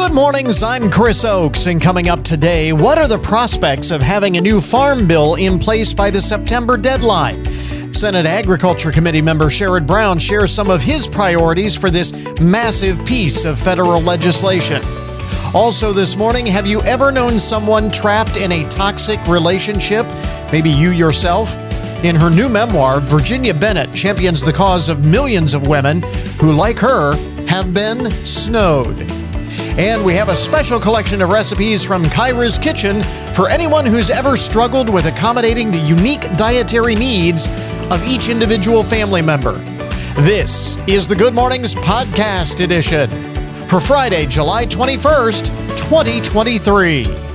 Good mornings, I'm Chris Oakes, and coming up today, what are the prospects of having a new farm bill in place by the September deadline? Senate Agriculture Committee member Sherrod Brown shares some of his priorities for this massive piece of federal legislation. Also, this morning, have you ever known someone trapped in a toxic relationship? Maybe you yourself? In her new memoir, Virginia Bennett champions the cause of millions of women who, like her, have been snowed. And we have a special collection of recipes from Kyra's Kitchen for anyone who's ever struggled with accommodating the unique dietary needs of each individual family member. This is the Good Mornings Podcast Edition for Friday, July 21st, 2023.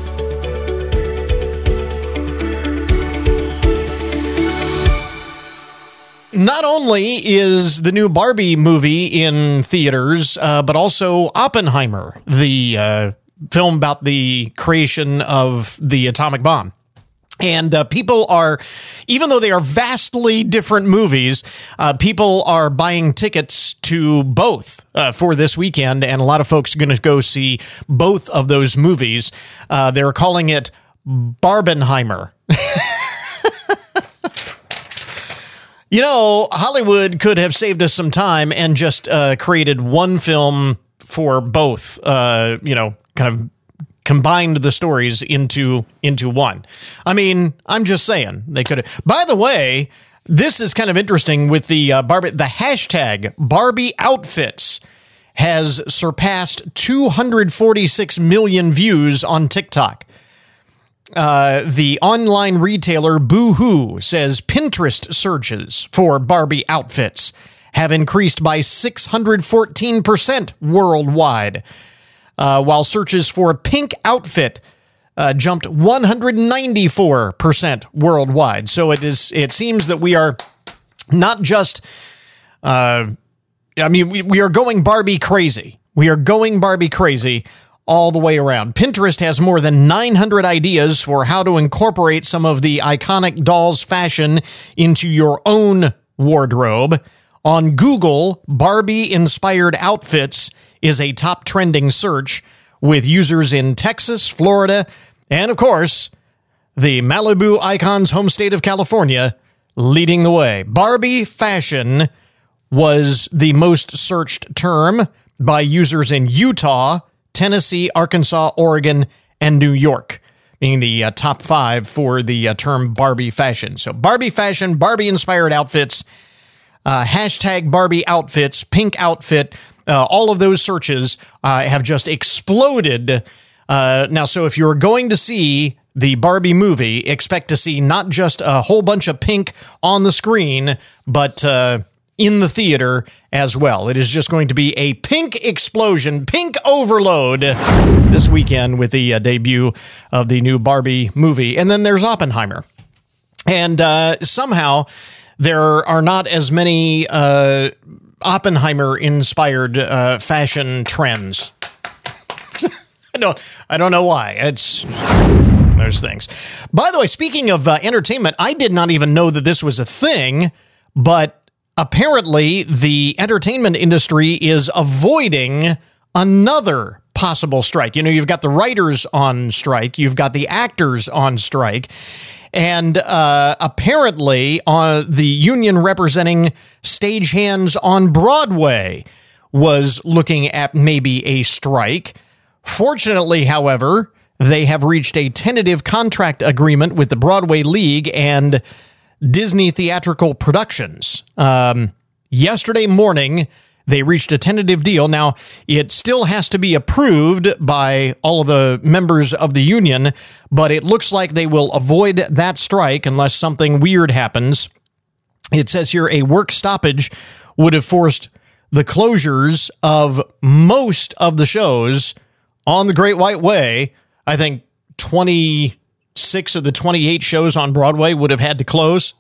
Not only is the new Barbie movie in theaters, uh, but also Oppenheimer, the uh, film about the creation of the atomic bomb. And uh, people are, even though they are vastly different movies, uh, people are buying tickets to both uh, for this weekend. And a lot of folks are going to go see both of those movies. Uh, they're calling it Barbenheimer. you know, Hollywood could have saved us some time and just uh, created one film for both, uh, you know, kind of combined the stories into into one. I mean, I'm just saying they could have. By the way, this is kind of interesting with the uh, Barbie. The hashtag Barbie outfits has surpassed 246 million views on TikTok. Uh, the online retailer Boohoo says Pinterest searches for Barbie outfits have increased by 614% worldwide uh, while searches for a pink outfit uh, jumped 194% worldwide. So it is. It seems that we are not just. Uh, I mean, we, we are going Barbie crazy. We are going Barbie crazy all the way around. Pinterest has more than 900 ideas for how to incorporate some of the iconic doll's fashion into your own wardrobe. On Google, Barbie inspired outfits is a top trending search with users in Texas, Florida, and of course, the Malibu icon's home state of California leading the way. Barbie fashion was the most searched term by users in Utah, Tennessee, Arkansas, Oregon, and New York, being the uh, top five for the uh, term Barbie fashion. So, Barbie fashion, Barbie inspired outfits, uh, hashtag Barbie outfits, pink outfit. Uh, all of those searches uh, have just exploded. Uh, now, so if you're going to see the Barbie movie, expect to see not just a whole bunch of pink on the screen, but in the theater as well. It is just going to be a pink explosion, pink overload this weekend with the uh, debut of the new Barbie movie. And then there's Oppenheimer. And uh, somehow there are not as many uh, Oppenheimer inspired uh, fashion trends. I don't I don't know why. It's those things. By the way, speaking of uh, entertainment, I did not even know that this was a thing, but apparently the entertainment industry is avoiding another possible strike. You know, you've got the writers on strike, you've got the actors on strike, and uh, apparently, uh, the union representing stagehands on Broadway was looking at maybe a strike. Fortunately, however, they have reached a tentative contract agreement with the Broadway League and Disney Theatrical Productions. Um, yesterday morning, they reached a tentative deal. Now, it still has to be approved by all of the members of the union, but it looks like they will avoid that strike unless something weird happens. It says here a work stoppage would have forced the closures of most of the shows on the Great White Way. I think 26 of the 28 shows on Broadway would have had to close,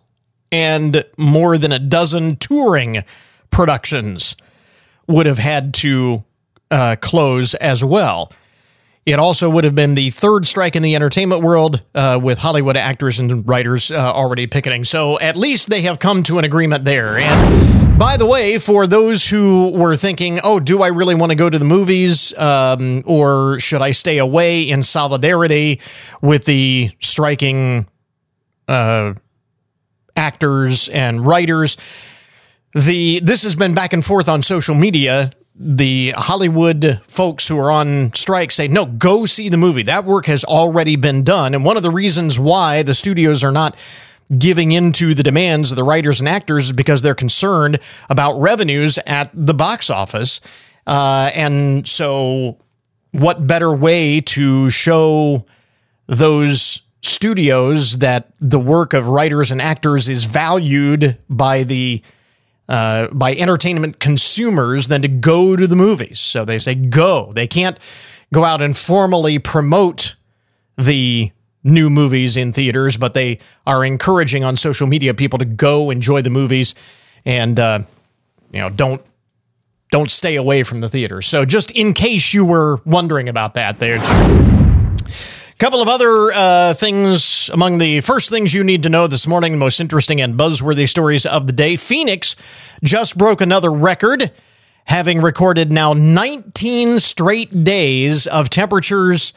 and more than a dozen touring productions would have had to uh, close as well. It also would have been the third strike in the entertainment world, uh, with Hollywood actors and writers uh, already picketing. So at least they have come to an agreement there. And By the way, for those who were thinking, oh, do I really want to go to the movies um, or should I stay away in solidarity with the striking uh, actors and writers? The this has been back and forth on social media. The Hollywood folks who are on strike say, no, go see the movie. That work has already been done. And one of the reasons why the studios are not giving into the demands of the writers and actors is because they're concerned about revenues at the box office. Uh, and so, what better way to show those studios that the work of writers and actors is valued by the uh, by entertainment consumers than to go to the movies? So they say go. They can't go out and formally promote the new movies in theaters, but they are encouraging on social media people to go enjoy the movies and uh, you know don't don't stay away from the theater. So just in case you were wondering about that, there. Couple of other uh, things among the first things you need to know this morning, the most interesting and buzzworthy stories of the day. Phoenix just broke another record, having recorded now 19 straight days of temperatures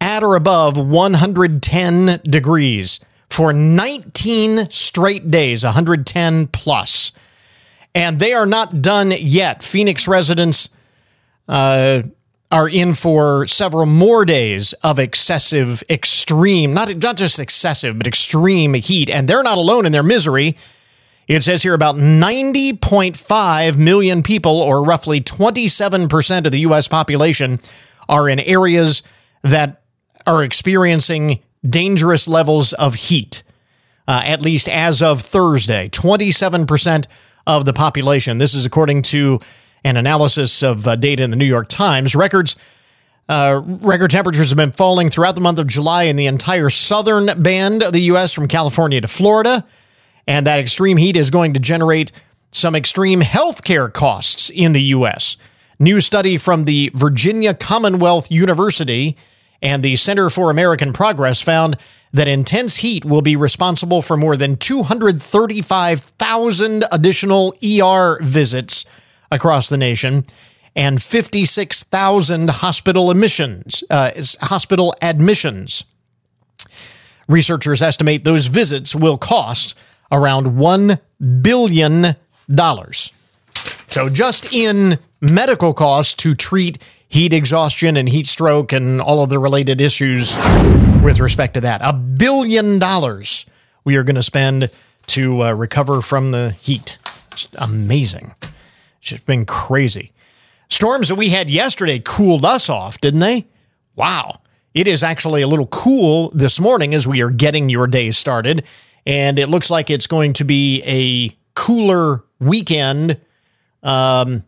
at or above 110 degrees for 19 straight days, 110 plus. And they are not done yet. Phoenix residents uh, are in for several more days of excessive, extreme, not, not just excessive, but extreme heat. And they're not alone in their misery. It says here about 90.5 million people, or roughly 27% of the U.S. population, are in areas that are experiencing dangerous levels of heat, uh, at least as of Thursday. 27% of the population. This is according to an analysis of uh, data in the New York Times. Records. Uh, record temperatures have been falling throughout the month of July in the entire southern band of the U.S. from California to Florida. And that extreme heat is going to generate some extreme health care costs in the U.S. New study from the Virginia Commonwealth University and the Center for American Progress found that intense heat will be responsible for more than 235,000 additional ER visits across the nation and 56,000 hospital admissions. Uh, hospital admissions. Researchers estimate those visits will cost around $1 billion. So, just in medical costs to treat heat exhaustion and heat stroke and all of the related issues with respect to that. A billion dollars we are going to spend to uh, recover from the heat. It's amazing. It's just been crazy. Storms that we had yesterday cooled us off, didn't they? Wow. It is actually a little cool this morning as we are getting your day started. And it looks like it's going to be a cooler weekend. Um,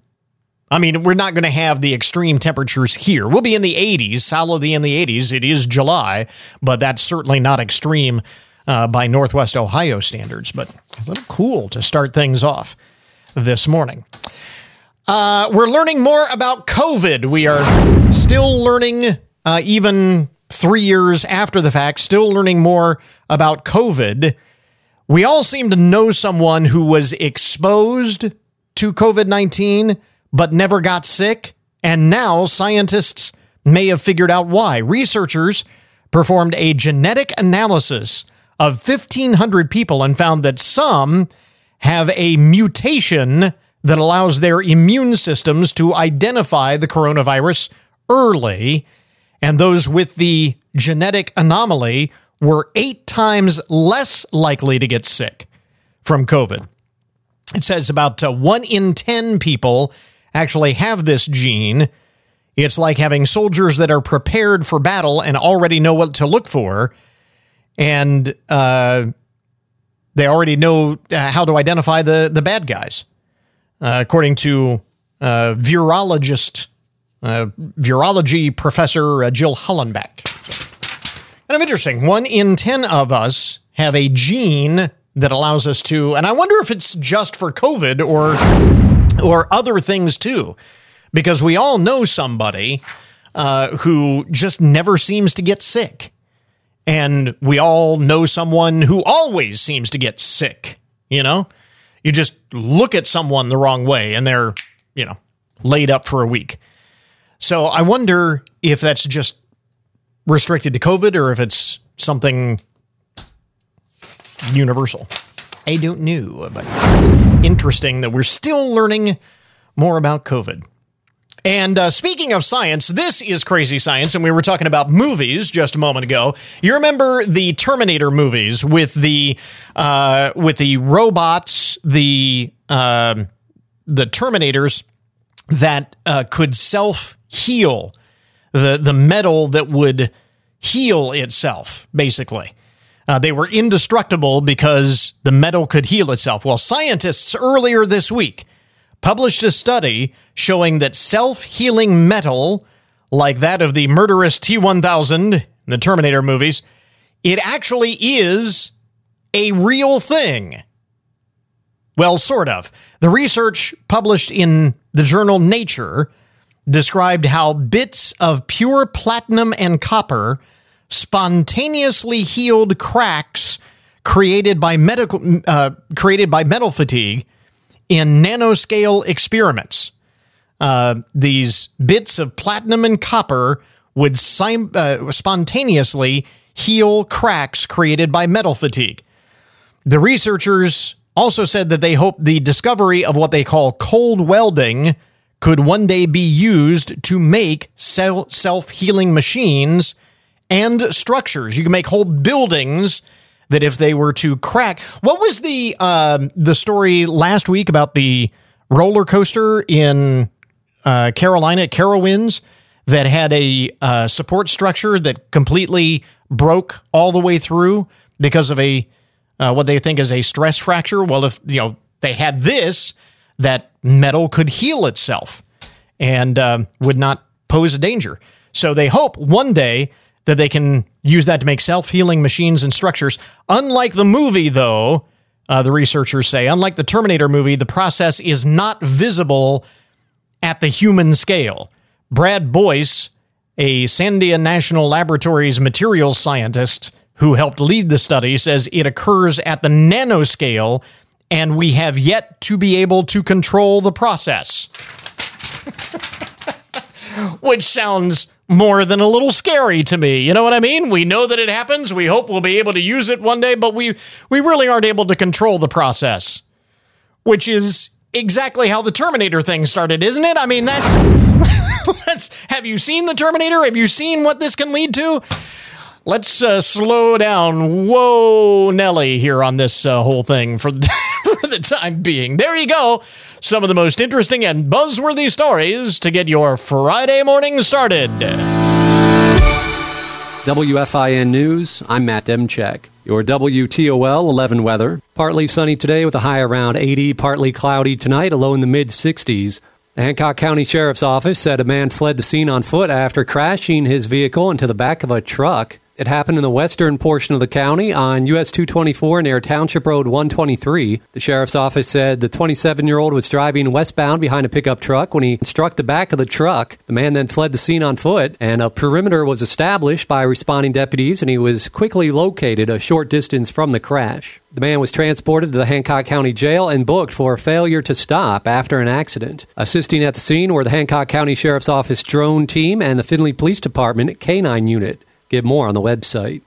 I mean, we're not going to have the extreme temperatures here. We'll be in the 80s, solidly in the 80s. It is July, but that's certainly not extreme uh, by Northwest Ohio standards, but a little cool to start things off this morning. Uh, we're learning more about COVID. We are still learning, uh, even three years after the fact, still learning more about COVID. We all seem to know someone who was exposed to COVID 19 but never got sick. And now scientists may have figured out why. Researchers performed a genetic analysis of 1,500 people and found that some have a mutation that allows their immune systems to identify the coronavirus early. And those with the genetic anomaly were eight times less likely to get sick from COVID. It says about uh, one in 10 people actually have this gene. It's like having soldiers that are prepared for battle and already know what to look for. And uh, they already know uh, how to identify the, the bad guys. Uh, according to uh, virologist, uh, virology professor uh, Jill Hollenbach. Kind of interesting. One in 10 of us have a gene that allows us to, and I wonder if it's just for COVID or or other things too, because we all know somebody uh, who just never seems to get sick. And we all know someone who always seems to get sick, you know? You just look at someone the wrong way and they're, you know, laid up for a week. So I wonder if that's just restricted to COVID or if it's something universal. I don't know, but interesting that we're still learning more about COVID. And uh, speaking of science, this is crazy science, and we were talking about movies just a moment ago. You remember the Terminator movies with the uh, with the robots, the uh, the Terminators that uh, could self heal, the the metal that would heal itself, basically. Uh, they were indestructible because the metal could heal itself. Well, scientists earlier this week published a study showing that self healing metal, like that of the murderous T 1000 in the Terminator movies, it actually is a real thing. Well, sort of. The research published in the journal Nature described how bits of pure platinum and copper spontaneously healed cracks created by medical uh, created by metal fatigue in nanoscale experiments. Uh, these bits of platinum and copper would sim- uh, spontaneously heal cracks created by metal fatigue. The researchers also said that they hope the discovery of what they call cold welding could one day be used to make self healing machines and structures. You can make whole buildings that if they were to crack, what was the uh, the story last week about the roller coaster in uh, Carolina, Carowinds, that had a uh, support structure that completely broke all the way through because of a uh, what they think is a stress fracture. Well, if you know they had this, that metal could heal itself and um, would not pose a danger. So they hope one day that they can use that to make self healing machines and structures. Unlike the movie, though, uh, the researchers say, unlike the Terminator movie, the process is not visible at the human scale. Brad Boyce, a Sandia National Laboratories materials scientist who helped lead the study, says it occurs at the nanoscale and we have yet to be able to control the process. Which sounds more than a little scary to me. You know what I mean? We know that it happens. We hope we'll be able to use it one day, but we we really aren't able to control the process. Which is exactly how the Terminator thing started, isn't it? I mean, that's that's have you seen the Terminator? Have you seen what this can lead to? Let's uh, slow down. Whoa, Nelly, here on this uh, whole thing for the, for the time being. There you go some of the most interesting and buzzworthy stories to get your Friday morning started. WFIN News, I'm Matt Demchek. Your WTOL 11 weather. Partly sunny today with a high around 80, partly cloudy tonight, a low in the mid 60s. The Hancock County Sheriff's Office said a man fled the scene on foot after crashing his vehicle into the back of a truck. It happened in the western portion of the county on US 224 near Township Road 123. The sheriff's office said the 27 year old was driving westbound behind a pickup truck when he struck the back of the truck. The man then fled the scene on foot, and a perimeter was established by responding deputies, and he was quickly located a short distance from the crash. The man was transported to the Hancock County Jail and booked for failure to stop after an accident. Assisting at the scene were the Hancock County Sheriff's Office drone team and the Findlay Police Department K9 unit. Get more on the website.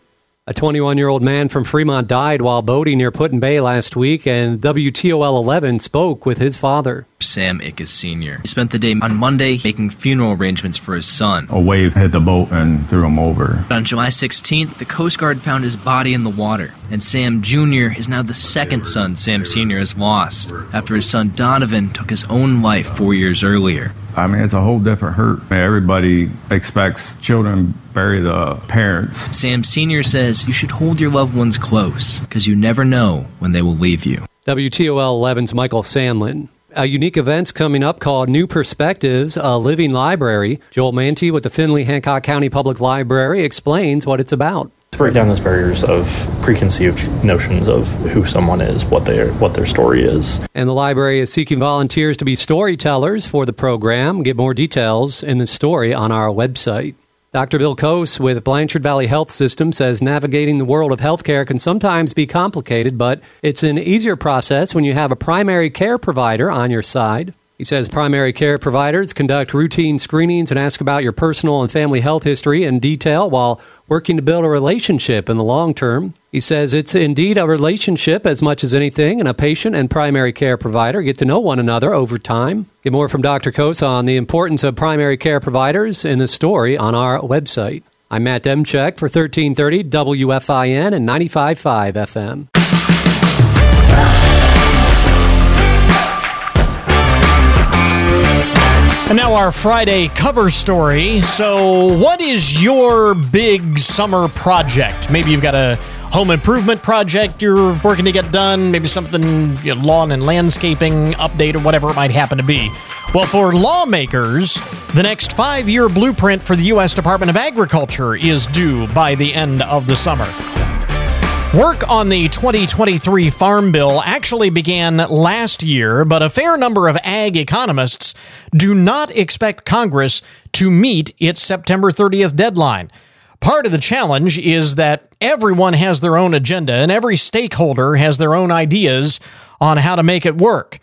A 21 year old man from Fremont died while boating near Put in Bay last week, and WTOL 11 spoke with his father. Sam Ickes Sr. He spent the day on Monday making funeral arrangements for his son. A wave hit the boat and threw him over. On July 16th, the Coast Guard found his body in the water, and Sam Jr. is now the second son Sam Sr. has lost after his son Donovan took his own life four years earlier. I mean, it's a whole different hurt. Everybody expects children bury the parents. Sam Sr. says you should hold your loved ones close because you never know when they will leave you. WTOL 11's Michael Sandlin a unique event's coming up called New Perspectives, a living library. Joel Mantey with the Findlay Hancock County Public Library explains what it's about. To break down those barriers of preconceived notions of who someone is, what their what their story is. And the library is seeking volunteers to be storytellers for the program. Get more details in the story on our website. Dr. Bill Kos with Blanchard Valley Health System says navigating the world of healthcare can sometimes be complicated, but it's an easier process when you have a primary care provider on your side. He says primary care providers conduct routine screenings and ask about your personal and family health history in detail while working to build a relationship in the long term. He says it's indeed a relationship as much as anything, and a patient and primary care provider get to know one another over time. Get more from Dr. Kos on the importance of primary care providers in the story on our website. I'm Matt Demchek for 1330 WFIN and 95.5 FM. And now our Friday cover story. So, what is your big summer project? Maybe you've got a home improvement project you're working to get done, maybe something you know, lawn and landscaping update or whatever it might happen to be. Well, for lawmakers, the next five year blueprint for the U.S. Department of Agriculture is due by the end of the summer. Work on the 2023 Farm Bill actually began last year, but a fair number of ag economists do not expect Congress to meet its September 30th deadline. Part of the challenge is that everyone has their own agenda and every stakeholder has their own ideas on how to make it work.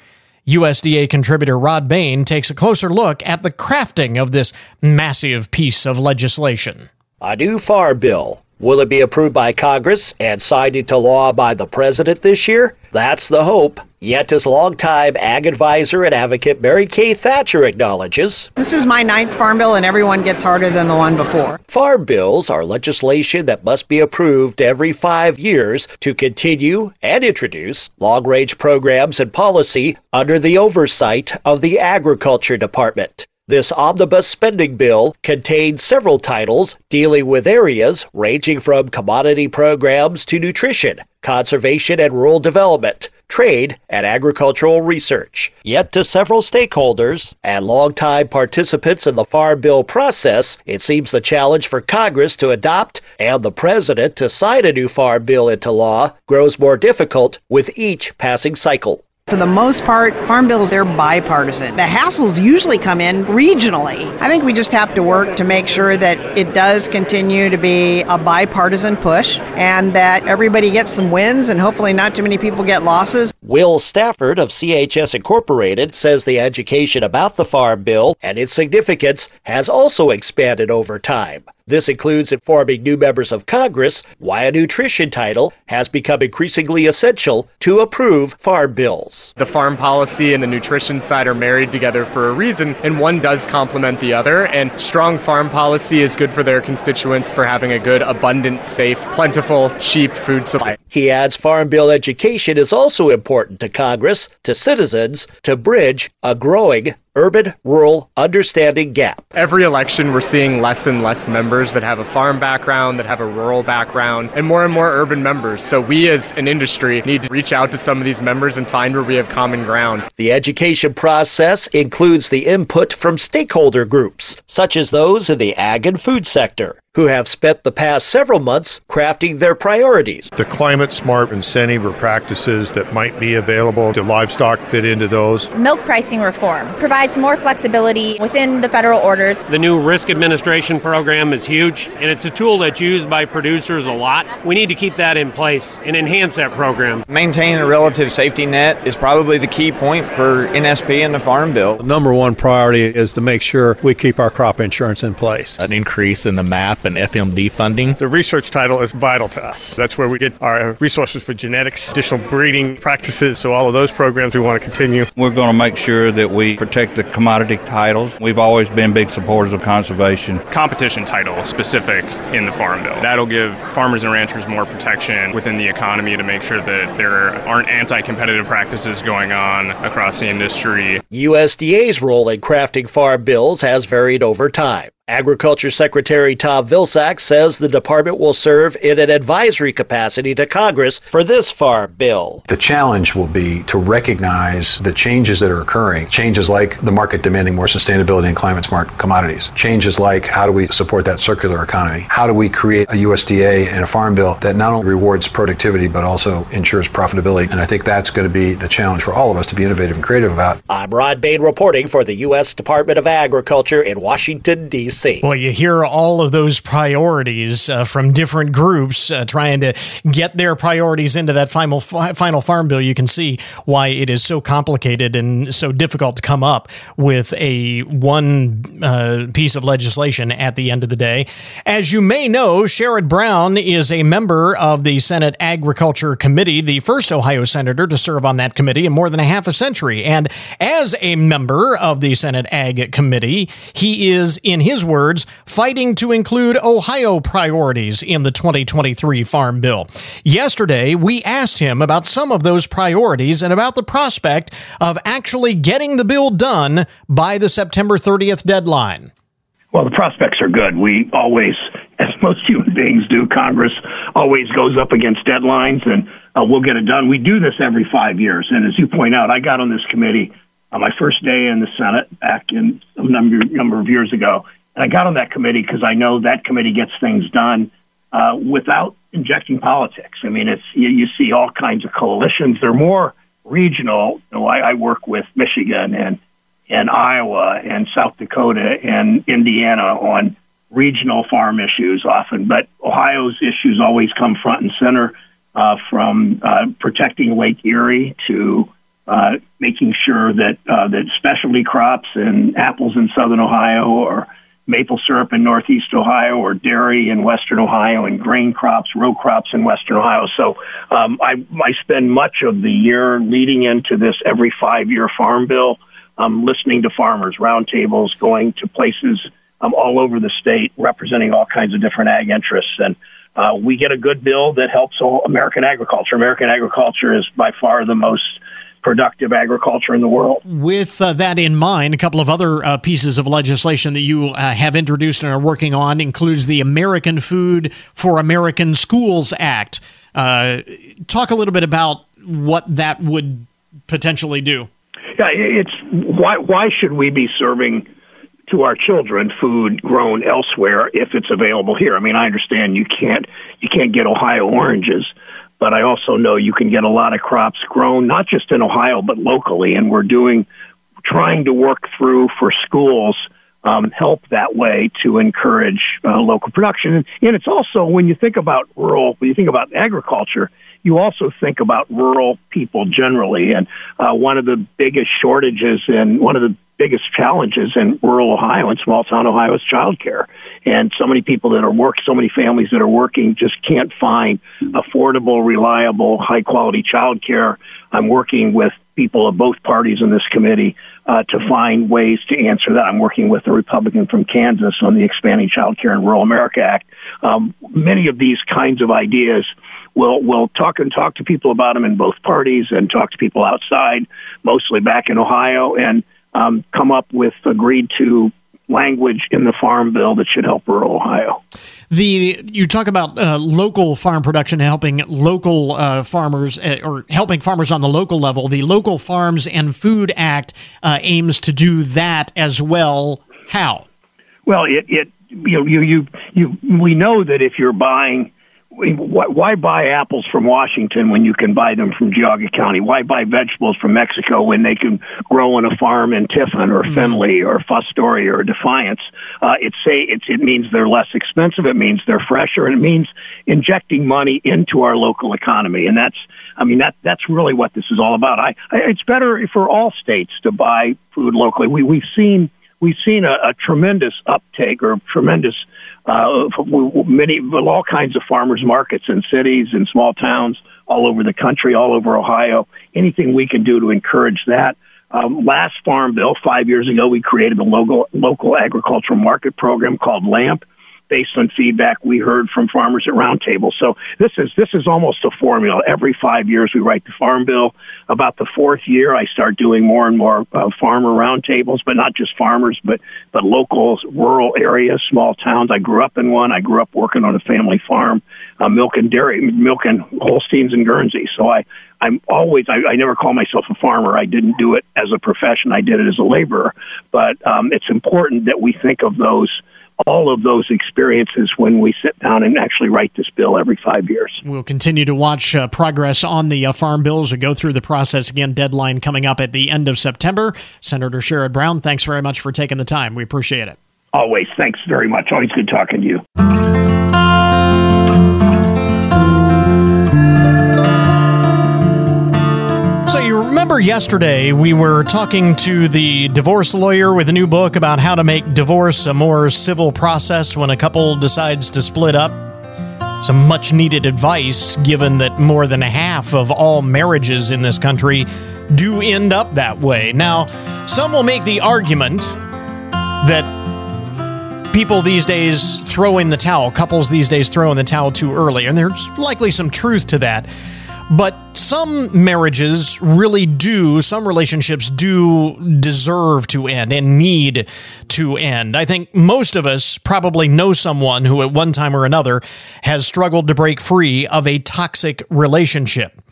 USDA contributor Rod Bain takes a closer look at the crafting of this massive piece of legislation. A new farm bill Will it be approved by Congress and signed into law by the President this year? That's the hope. Yet, as longtime ag advisor and advocate Mary Kay Thatcher acknowledges, This is my ninth farm bill, and everyone gets harder than the one before. Farm bills are legislation that must be approved every five years to continue and introduce long range programs and policy under the oversight of the Agriculture Department. This omnibus spending bill contains several titles dealing with areas ranging from commodity programs to nutrition, conservation and rural development, trade, and agricultural research. Yet to several stakeholders and longtime participants in the Farm Bill process, it seems the challenge for Congress to adopt and the President to sign a new Farm Bill into law grows more difficult with each passing cycle. For the most part, farm bills, they're bipartisan. The hassles usually come in regionally. I think we just have to work to make sure that it does continue to be a bipartisan push and that everybody gets some wins and hopefully not too many people get losses. Will Stafford of CHS Incorporated says the education about the Farm Bill and its significance has also expanded over time. This includes informing new members of Congress why a nutrition title has become increasingly essential to approve farm bills. The farm policy and the nutrition side are married together for a reason, and one does complement the other. And strong farm policy is good for their constituents for having a good, abundant, safe, plentiful, cheap food supply. He adds farm bill education is also important to Congress, to citizens, to bridge a growing urban rural understanding gap. Every election, we're seeing less and less members that have a farm background, that have a rural background, and more and more urban members. So we as an industry need to reach out to some of these members and find where we have common ground. The education process includes the input from stakeholder groups, such as those in the ag and food sector who have spent the past several months crafting their priorities. The climate smart incentive or practices that might be available to livestock fit into those. Milk pricing reform provides more flexibility within the federal orders. The new risk administration program is huge, and it's a tool that's used by producers a lot. We need to keep that in place and enhance that program. Maintaining a relative safety net is probably the key point for NSP and the Farm Bill. The number one priority is to make sure we keep our crop insurance in place. An increase in the MAP and FMD funding. The research title is vital to us. That's where we get our resources for genetics, additional breeding practices. So all of those programs we want to continue. We're going to make sure that we protect the commodity titles. We've always been big supporters of conservation. Competition title specific in the Farm Bill. That'll give farmers and ranchers more protection within the economy to make sure that there aren't anti-competitive practices going on across the industry. USDA's role in crafting farm bills has varied over time. Agriculture Secretary Tom Vilsack says the department will serve in an advisory capacity to Congress for this farm bill. The challenge will be to recognize the changes that are occurring, changes like the market demanding more sustainability and climate smart commodities, changes like how do we support that circular economy? How do we create a USDA and a farm bill that not only rewards productivity but also ensures profitability? And I think that's going to be the challenge for all of us to be innovative and creative about. I'm Rod Bain reporting for the U.S. Department of Agriculture in Washington, D.C. Well, you hear all of those priorities uh, from different groups uh, trying to get their priorities into that final final farm bill. You can see why it is so complicated and so difficult to come up with a one uh, piece of legislation at the end of the day. As you may know, Sherrod Brown is a member of the Senate Agriculture Committee, the first Ohio senator to serve on that committee in more than a half a century. And as a member of the Senate Ag Committee, he is, in his words, fighting to include Ohio priorities in the 2023 Farm Bill. Yesterday, we asked him about some of those priorities and about the prospect of actually getting the bill done by the September 30th deadline. Well, the prospects are good. We always, as most human beings do, Congress always goes up against deadlines, and uh, we'll get it done. We do this every five years. And as you point out, I got on this committee on my first day in the Senate back in a number, number of years ago. And I got on that committee because I know that committee gets things done uh, without injecting politics. I mean, it's you, you see all kinds of coalitions. They're more regional. You know, I, I work with Michigan and and Iowa and South Dakota and Indiana on regional farm issues often, but Ohio's issues always come front and center uh, from uh, protecting Lake Erie to uh, making sure that uh, that specialty crops and apples in southern Ohio or maple syrup in northeast Ohio or dairy in western Ohio and grain crops, row crops in western Ohio. So um, I, I spend much of the year leading into this every five year farm bill um, listening to farmers, roundtables, going to places um, all over the state, representing all kinds of different ag interests. And uh, we get a good bill that helps all American agriculture. American agriculture is by far the most productive agriculture in the world. With uh, that in mind, a couple of other uh, pieces of legislation that you uh, have introduced and are working on includes the American Food for American Schools Act. Uh, talk a little bit about what that would potentially do. Yeah, it's why why should we be serving to our children food grown elsewhere if it's available here? I mean, I understand you can't you can't get Ohio oranges, but I also know you can get a lot of crops grown not just in Ohio but locally, and we're doing trying to work through for schools um, help that way to encourage uh, local production. And, it's also when you think about rural, when you think about agriculture, you also think about rural people generally. And uh, one of the biggest shortages and one of the biggest challenges in rural Ohio and small town Ohio is childcare. And so many people that are work, so many families that are working just can't find affordable, reliable, high quality childcare. I'm working with people of both parties in this committee uh, to find ways to answer that. I'm working with a Republican from Kansas on the Expanding Child Care in Rural America Act. Um, many of these kinds of ideas we'll we'll talk and talk to people about them in both parties and talk to people outside, mostly back in Ohio, and um, come up with agreed to language in the farm bill that should help rural Ohio. The you talk about uh, local farm production helping local uh, farmers uh, or helping farmers on the local level. The Local Farms and Food Act uh, aims to do that as well. How? Well, it it you you you you we know that if you're buying why buy apples from Washington when you can buy them from Geauga County? Why buy vegetables from Mexico when they can grow on a farm in Tiffin or mm-hmm. Findlay or Fostoria or Defiance? Uh, it say it's, it means they're less expensive. It means they're fresher, and it means injecting money into our local economy. And that's, I mean, that that's really what this is all about. I, I it's better for all states to buy food locally. We we've seen we've seen a, a tremendous uptake or tremendous uh, many all kinds of farmers markets in cities and small towns all over the country, all over Ohio. Anything we can do to encourage that. Um, last farm bill, five years ago, we created a local local agricultural market program called LAMP based on feedback we heard from farmers at roundtable. So this is this is almost a formula. Every five years we write the farm bill. About the fourth year, I start doing more and more uh, farmer roundtables, but not just farmers, but but local rural areas, small towns. I grew up in one. I grew up working on a family farm, uh, milk and dairy, milk and Holsteins and Guernsey. So I I'm always I, I never call myself a farmer. I didn't do it as a profession. I did it as a laborer. But um, it's important that we think of those all of those experiences when we sit down and actually write this bill every five years. We'll continue to watch uh, progress on the uh, farm bills and go through the process again. Deadline coming up at the end of September. Senator Sherrod Brown, thanks very much for taking the time. We appreciate it. Always. Thanks very much. Always good talking to you. Remember yesterday we were talking to the divorce lawyer with a new book about how to make divorce a more civil process when a couple decides to split up. Some much needed advice given that more than half of all marriages in this country do end up that way. Now, some will make the argument that people these days throw in the towel, couples these days throw in the towel too early, and there's likely some truth to that. But some marriages really do, some relationships do deserve to end and need to end. I think most of us probably know someone who, at one time or another, has struggled to break free of a toxic relationship.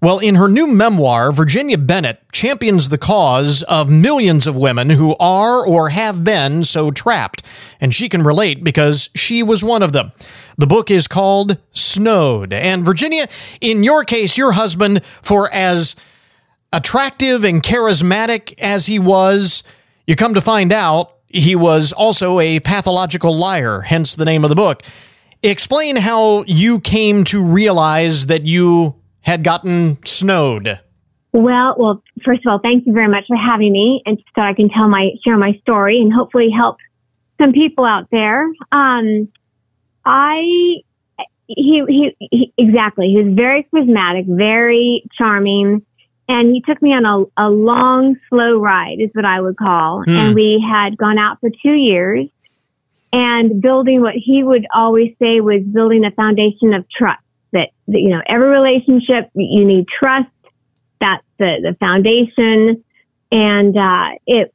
Well, in her new memoir, Virginia Bennett champions the cause of millions of women who are or have been so trapped, and she can relate because she was one of them. The book is called Snowed. And Virginia, in your case, your husband, for as attractive and charismatic as he was, you come to find out he was also a pathological liar, hence the name of the book. Explain how you came to realize that you had gotten snowed. Well, well, first of all, thank you very much for having me, and so I can tell my share my story and hopefully help some people out there. Um, I he, he he exactly. He was very charismatic, very charming, and he took me on a, a long, slow ride, is what I would call. Hmm. And we had gone out for two years and building what he would always say was building a foundation of trust. That, that you know, every relationship you need trust. That's the the foundation, and uh, it, it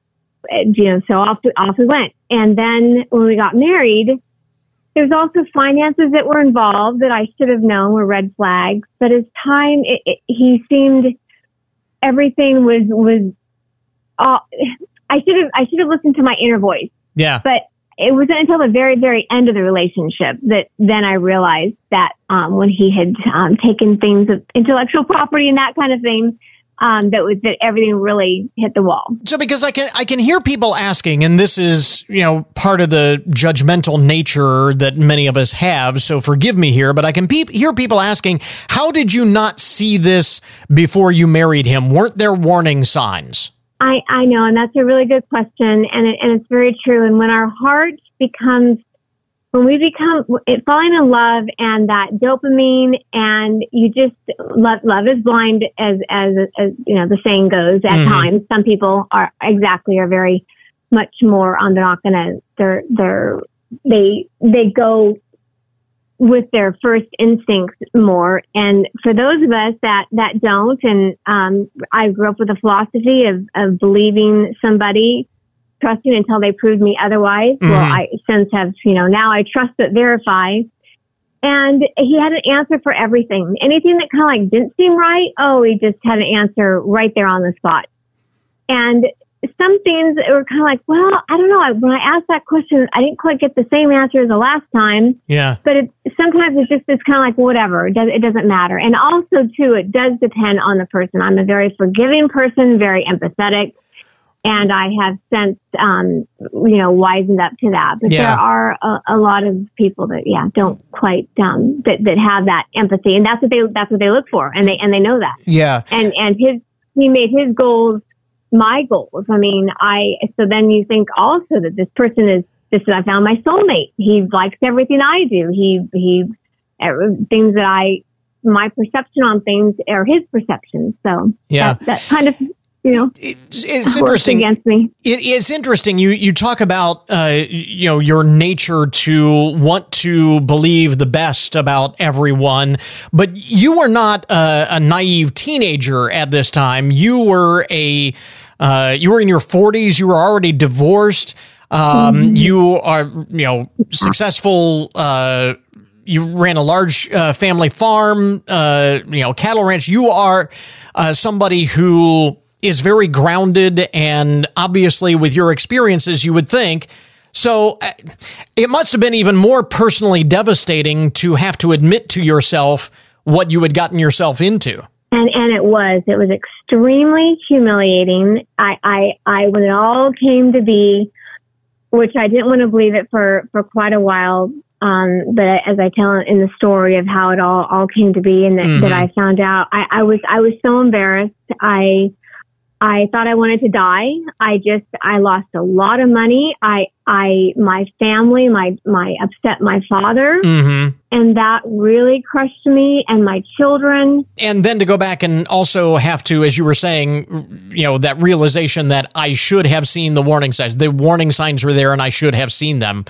you know so off off we went. And then when we got married, there's also finances that were involved that I should have known were red flags. But as time, it, it, he seemed everything was was. All, I should have I should have listened to my inner voice. Yeah. But it wasn't until the very very end of the relationship that then I realized that um, when he had um, taken things of intellectual property and that kind of thing. Um, that was that everything really hit the wall. So because I can I can hear people asking, and this is you know part of the judgmental nature that many of us have. So forgive me here, but I can pe- hear people asking, how did you not see this before you married him? Weren't there warning signs? I, I know, and that's a really good question, and it, and it's very true. And when our heart becomes, when we become it, falling in love, and that dopamine, and you just love, love is blind, as as as you know the saying goes. At Mhm. times, some people are exactly are very much more on. They're not gonna. They're they're they they go with their first instincts more. And for those of us that, that don't, and um, I grew up with a philosophy of, of believing somebody, trusting until they prove me otherwise. Well, Mhm. I since have, you know, now I trust but verify. And he had an answer for everything. Anything that kind of like didn't seem right, oh, he just had an answer right there on the spot. And some things were kind of like, well, I don't know. I, when I asked that question, I didn't quite get the same answer as the last time. Yeah. But it, sometimes it's just it's kind of like whatever. It, does, it doesn't matter. And also too, it does depend on the person. I'm a very forgiving person, very empathetic, and I have since um, you know wisened up to that. But Yeah. there are a, a lot of people that yeah don't quite um, that that have that empathy, and that's what they that's what they look for, and they and they know that. Yeah. And and his he made his goals my goals. I mean, I so then you think also that this person is this is I found my soulmate. He likes everything I do. He he er, things that I my perception on things are his perceptions. So Yeah. that, that kind of you know it's, it's interesting against me. It is interesting. You you talk about uh, you know your nature to want to believe the best about everyone, but you were not a, a naive teenager at this time. You were a uh, you were in your forties. You were already divorced. Um, You are you know successful. Uh, you ran a large uh, family farm, uh, you know, cattle ranch. You are uh, somebody who is very grounded, and obviously, with your experiences, you would think. So uh, it must have been even more personally devastating to have to admit to yourself what you had gotten yourself into. And and it was it was extremely humiliating. I I I when it all came to be, which I didn't want to believe it for, for quite a while. Um, but as I tell in the story of how it all, all came to be and that, Mhm. that I found out, I, I was, I was so embarrassed. I, I thought I wanted to die. I just, I lost a lot of money. I, I, my family, my, my upset my father. Mm-hmm. And that really crushed me and my children. and then to go back and also have to, as you were saying, you know, that realization that I should have seen the warning signs. The warning signs were there, and I should have seen them.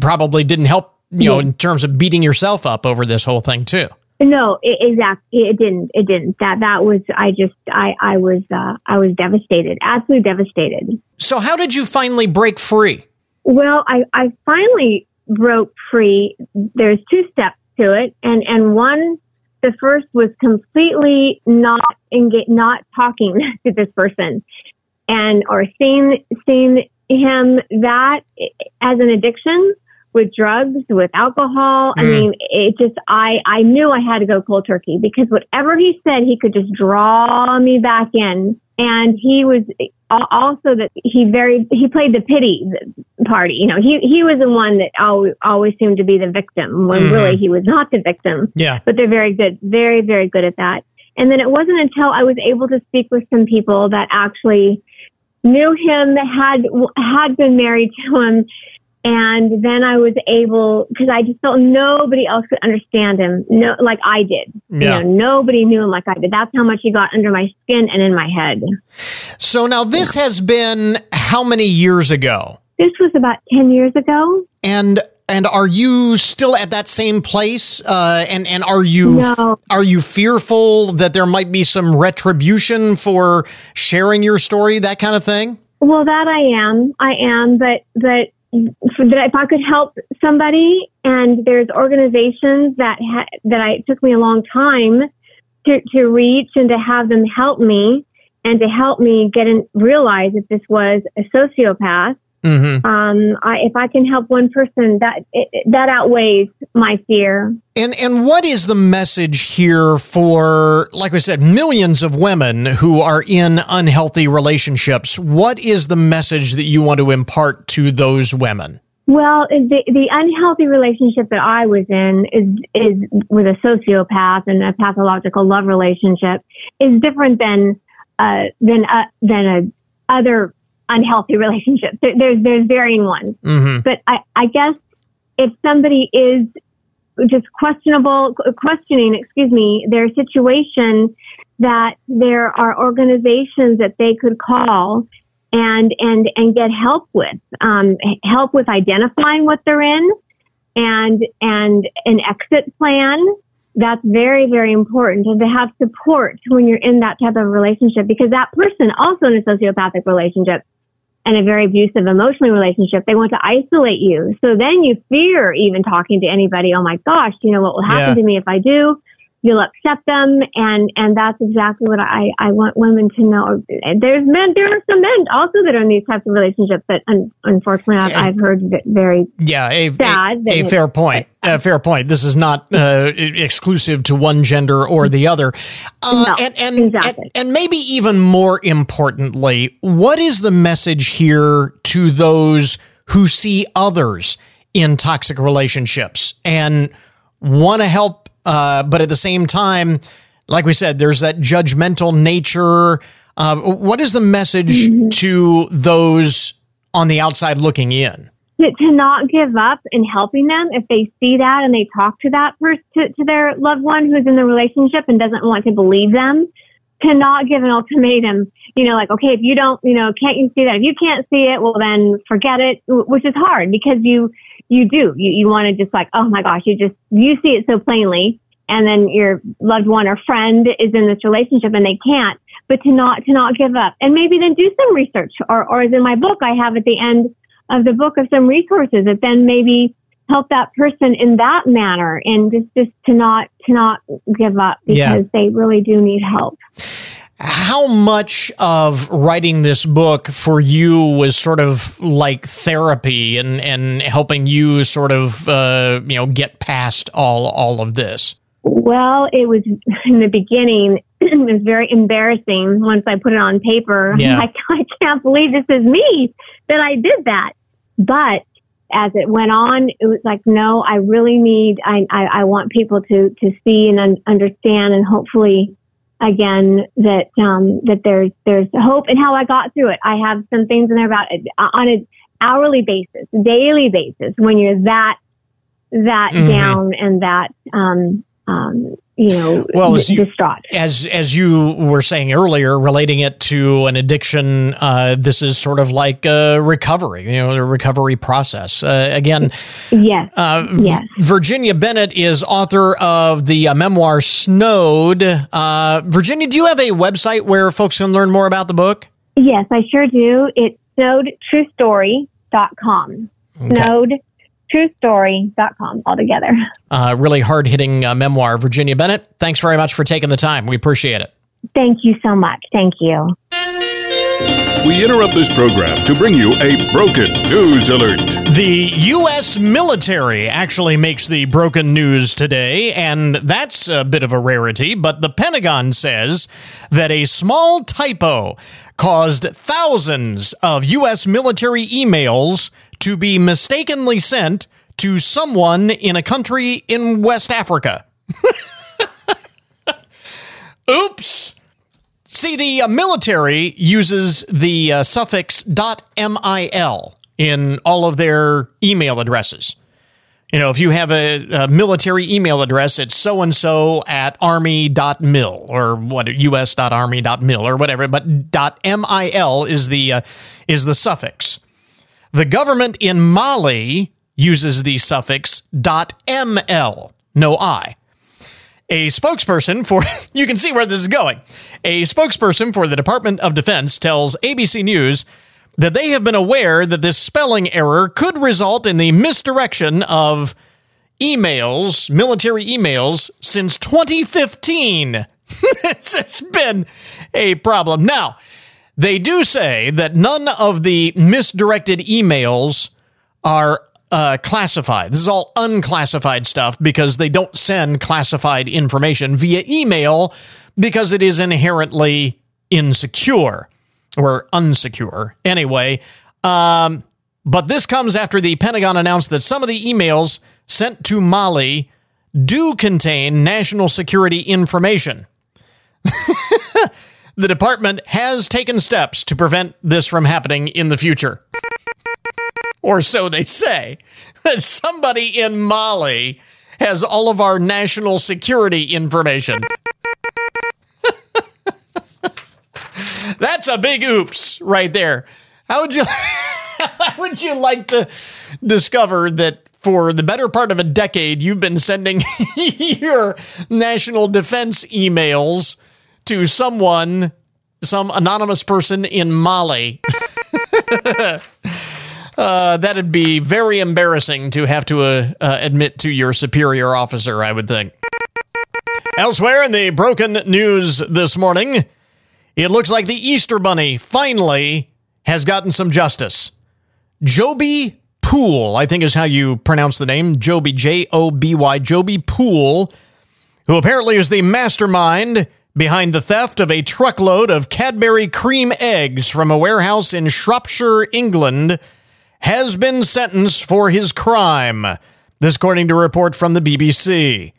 Probably didn't help, you know, in terms of beating yourself up over this whole thing too. No, it, exactly. It didn't. It didn't. That that was. I just. I. I was. Uh, I was devastated. Absolutely devastated. So, how did you finally break free? Well, I. I finally broke free. There's two steps to it, and and one. The first was completely not engage, not talking to this person, and or seeing seeing him that as an addiction with drugs, with alcohol. I Mm. mean, it just, I, I knew I had to go cold turkey because whatever he said, he could just draw me back in. And he was also that he very, he played the pity party. You know, he, he was the one that always, always seemed to be the victim when Mhm. really he was not the victim. Yeah. But they're very good, very, very good at that. And then it wasn't until I was able to speak with some people that actually knew him, that had had been married to him, and then I was able because I just felt nobody else could understand him, no, like I did. Yeah. You know, nobody knew him like I did. That's how much he got under my skin and in my head. So now this has been how many years ago? This was about ten years ago. And and are you still at that same place? Uh, and and are you No. are you fearful that there might be some retribution for sharing your story, that kind of thing? Well, that I am. I am, but but that if I could help somebody, and there's organizations that ha- that I it took me a long time to to reach and to have them help me and to help me get and realize that this was a sociopath. Mm-hmm. Um, I, if I can help one person, that it, that outweighs my fear. And and what is the message here for, like I said, millions of women who are in unhealthy relationships? What is the message that you want to impart to those women? Well, the the unhealthy relationship that I was in is is with a sociopath and a pathological love relationship is different than uh, than uh, than a other unhealthy relationships. There, there's there's varying ones, Mhm. but I I guess if somebody is just questionable questioning, excuse me, their situation, that there are organizations that they could call and and and get help with um, help with identifying what they're in and and an exit plan that's very very important and to have support when you're in that type of relationship because that person also in a sociopathic relationship and a very abusive emotionally relationship they want to isolate you so then you fear even talking to anybody oh my gosh you know what will happen Yeah. to me if i do you'll upset them and and that's exactly what i i want women to know And there's men there are some men also that are in these types of relationships but un, unfortunately I've, I've heard very Yeah, a, sad a, a fair point. A fair point. This is not uh, exclusive to one gender or the other. Uh, and, and, and, and maybe even more importantly, what is the message here to those who see others in toxic relationships and want to help, uh, but at the same time, like we said, there's that judgmental nature. Uh, what is the message to those on the outside looking in? to, to not give up in helping them if they see that and they talk to that person to, to their loved one who's in the relationship and doesn't want to believe them to not give an ultimatum you know like okay if you don't you know can't you see that if you can't see it well then forget it which is hard because you you do. You, you want to just like oh my gosh you just you see it so plainly and then your loved one or friend is in this relationship and they can't but to not to not give up. And maybe then do some research or or as in my book i have at the end of the book of some resources that then maybe help that person in that manner and just just to not to not give up because Yeah. they really do need help How much of writing this book for you was sort of like therapy and, and helping you sort of uh, you know get past all all of this? Well, it was in the beginning. It was very embarrassing once I put it on paper. Yeah. I, I can't believe this is me that I did that. but as it went on, it was like, no, I really need, I, I, I want people to, to see and un- understand and hopefully again that, um, that there's, there's hope and how I got through it. I have some things in there about it uh, on an hourly basis, daily basis, when you're that, that Mhm. down and that, um, um, you know, well, as you, distraught. as as you were saying earlier, relating it to an addiction, uh, this is sort of like a recovery, you know, the recovery process. Uh, again, Yes. uh, yes. Virginia Bennett is author of the uh, memoir Snowed. Uh, Virginia, do you have a website where folks can learn more about the book? Yes, I sure do. It's snowedtruestory.com. Okay. Snowedtruestory.com altogether. Uh, really hard hitting uh, memoir. Virginia Bennett, thanks very much for taking the time. We appreciate it. Thank you so much. Thank you. We interrupt this program to bring you a broken news alert. The U.S. military actually makes the broken news today, and that's a bit of a rarity. But the Pentagon says that a small typo caused thousands of U.S. military emails to be mistakenly sent to someone in a country in West Africa. Oops! See, the uh, military uses the uh, suffix .mil in all of their email addresses. You know, if you have a, a military email address, it's so and so at army.mil or what us.army.mil or whatever, but .mil is the uh, is the suffix. The government in Mali uses the suffix .ml, no I. A spokesperson for, you can see where this is going. A spokesperson for the Department of Defense tells ABC News that they have been aware that this spelling error could result in the misdirection of emails, military emails, since 2015. this has been a problem. Now, they do say that none of the misdirected emails are uh, classified. This is all unclassified stuff because they don't send classified information via email because it is inherently insecure or unsecure. Anyway, um, but this comes after the Pentagon announced that some of the emails sent to Mali do contain national security information. the department has taken steps to prevent this from happening in the future. or so they say. That somebody in Mali has all of our national security information. That's a big oops right there. How would you how would you like to discover that for the better part of a decade you've been sending your national defense emails to someone some anonymous person in Mali? Uh, that'd be very embarrassing to have to uh, uh, admit to your superior officer, I would think. Elsewhere in the broken news this morning, it looks like the Easter Bunny finally has gotten some justice. Joby Pool, I think is how you pronounce the name. Joby, J O B Y, Joby Pool, who apparently is the mastermind behind the theft of a truckload of Cadbury cream eggs from a warehouse in Shropshire, England, has been sentenced for his crime. This, according to a report from the BBC.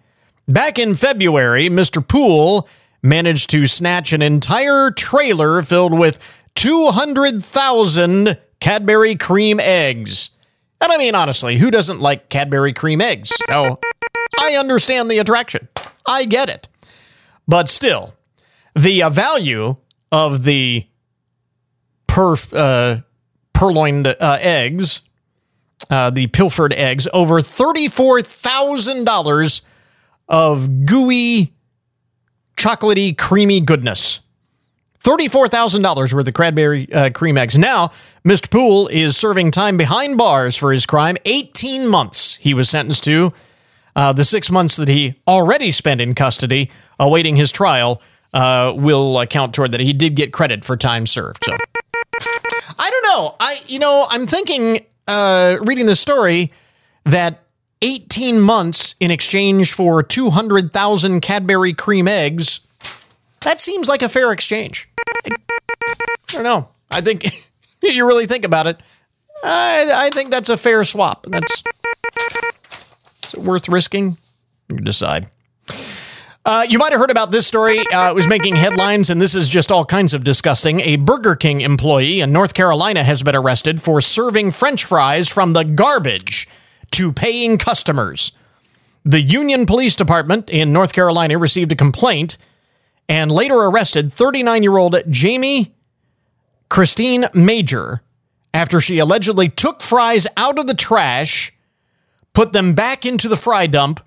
Back in February, Mr. Pool managed to snatch an entire trailer filled with 200,000 Cadbury cream eggs. And I mean, honestly, who doesn't like Cadbury cream eggs? No, I understand the attraction. I get it. But still, the uh, value of the per, uh, purloined uh, eggs, uh, the pilfered eggs, over $34,000 of gooey, chocolatey, creamy goodness. $34,000 worth of Cadbury uh, cream eggs. Now, Mr. Pool is serving time behind bars for his crime. 18 months he was sentenced to. Uh, the six months that he already spent in custody awaiting his trial uh, will count toward that. He did get credit for time served. So I don't know. I you know I'm thinking uh, reading the story that 18 months in exchange for 200,000 Cadbury cream eggs. That seems like a fair exchange. I, I don't know. I think you really think about it. I, I think that's a fair swap. That's worth risking. You decide. Uh, you might have heard about this story. Uh, it was making headlines, and this is just all kinds of disgusting. A Burger King employee in North Carolina has been arrested for serving French fries from the garbage to paying customers. The Union Police Department in North Carolina received a complaint and later arrested 39 year old Jamie Christine Major after she allegedly took fries out of the trash, put them back into the fry dump,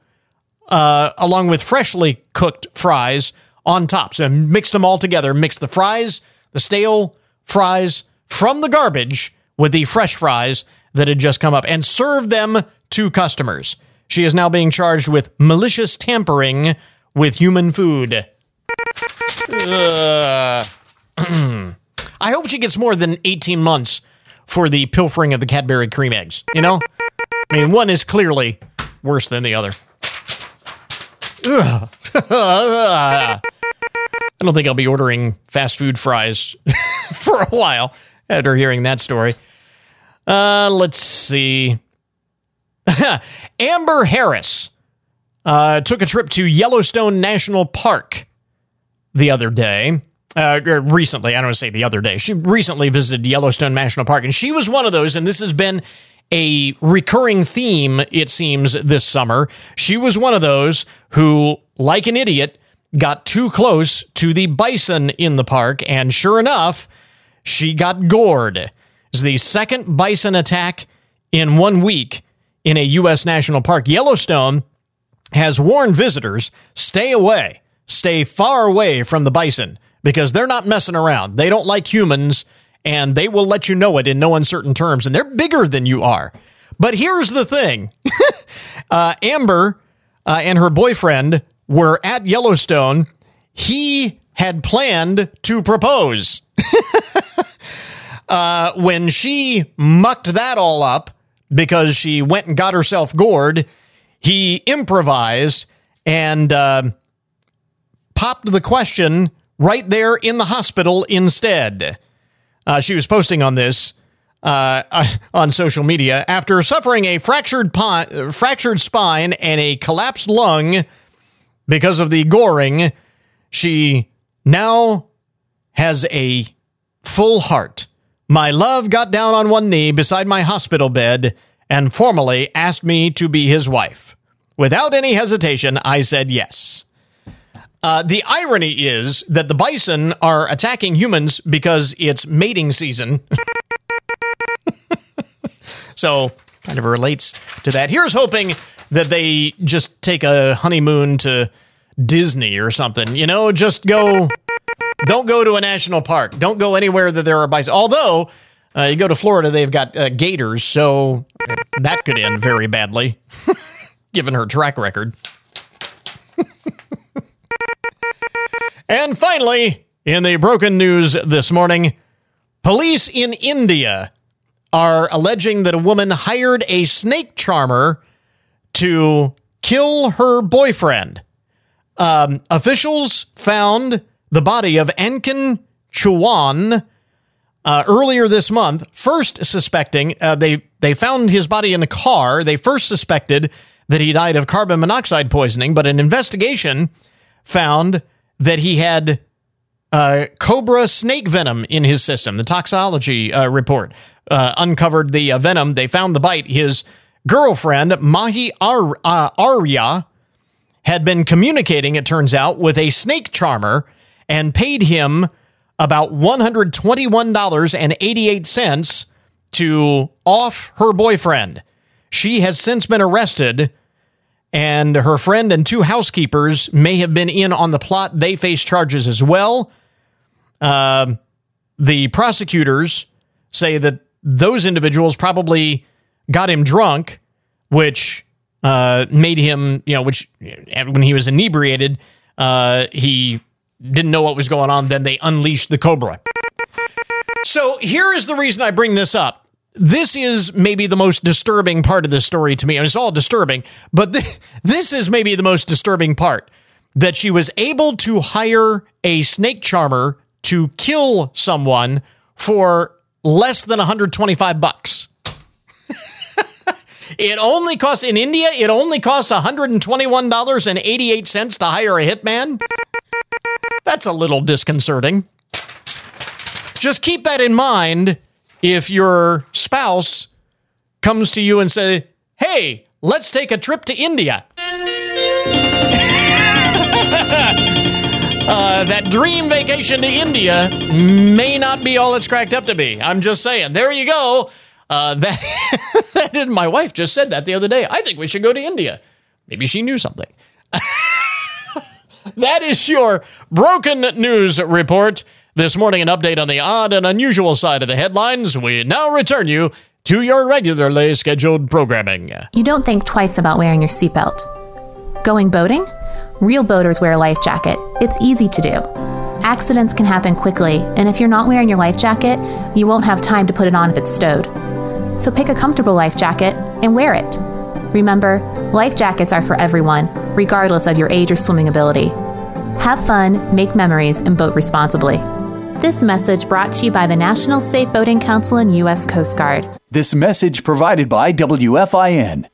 uh, along with freshly cooked fries on top. So mix them all together, Mix the fries, the stale fries from the garbage with the fresh fries that had just come up and serve them to customers. She is now being charged with malicious tampering with human food. Uh, I hope she gets more than 18 months for the pilfering of the Cadbury cream eggs. You know? I mean, one is clearly worse than the other. I don't think I'll be ordering fast food fries for a while after hearing that story. Uh, let's see. Amber Harris uh, took a trip to Yellowstone National Park the other day. Uh, recently, I don't want to say the other day. She recently visited Yellowstone National Park, and she was one of those, and this has been a recurring theme, it seems, this summer. She was one of those who, like an idiot, got too close to the bison in the park, and sure enough, she got gored. It's the second bison attack in one week in a U.S. national park. Yellowstone has warned visitors stay away, stay far away from the bison because they're not messing around. They don't like humans and they will let you know it in no uncertain terms. And they're bigger than you are. But here's the thing uh, Amber uh, and her boyfriend were at Yellowstone. He had planned to propose. uh, when she mucked that all up because she went and got herself gored, he improvised and uh, popped the question right there in the hospital instead. Uh, she was posting on this uh, on social media after suffering a fractured pon- fractured spine and a collapsed lung because of the goring. She now has a full heart. My love got down on one knee beside my hospital bed and formally asked me to be his wife. Without any hesitation, I said yes. Uh, the irony is that the bison are attacking humans because it's mating season. so, kind of relates to that. Here's hoping that they just take a honeymoon to Disney or something. You know, just go. Don't go to a national park. Don't go anywhere that there are bison. Although, uh, you go to Florida, they've got uh, gators, so that could end very badly, given her track record. And finally, in the broken news this morning, police in India are alleging that a woman hired a snake charmer to kill her boyfriend. Um, officials found the body of Ankin Chauhan uh, earlier this month. First suspecting uh, they they found his body in a car. They first suspected that he died of carbon monoxide poisoning, but an investigation found that he had uh, cobra snake venom in his system. The toxology uh, report uh, uncovered the uh, venom. They found the bite. His girlfriend Mahi Ar- uh, Arya had been communicating, it turns out, with a snake charmer and paid him about $121.88 to off her boyfriend. She has since been arrested, and her friend and two housekeepers may have been in on the plot. They face charges as well. Uh, the prosecutors say that those individuals probably got him drunk, which uh, made him, you know, which when he was inebriated, uh, he didn't know what was going on. Then they unleashed the cobra. So here is the reason I bring this up. This is maybe the most disturbing part of this story to me. I mean, it's all disturbing, but th- this is maybe the most disturbing part that she was able to hire a snake charmer to kill someone for less than 125 bucks. It only costs in India, it only costs $121.88 to hire a hitman. That's a little disconcerting. Just keep that in mind if your spouse comes to you and say, "Hey, let's take a trip to India." Uh, that dream vacation to India may not be all it's cracked up to be. I'm just saying. There you go. Uh, that, that my wife just said that the other day. I think we should go to India. Maybe she knew something. that is your broken news report. This morning, an update on the odd and unusual side of the headlines. We now return you to your regularly scheduled programming. You don't think twice about wearing your seatbelt. Going boating? Real boaters wear a life jacket. It's easy to do. Accidents can happen quickly, and if you're not wearing your life jacket, you won't have time to put it on if it's stowed. So pick a comfortable life jacket and wear it. Remember, life jackets are for everyone, regardless of your age or swimming ability. Have fun, make memories, and boat responsibly. This message brought to you by the National Safe Boating Council and U.S. Coast Guard. This message provided by WFIN.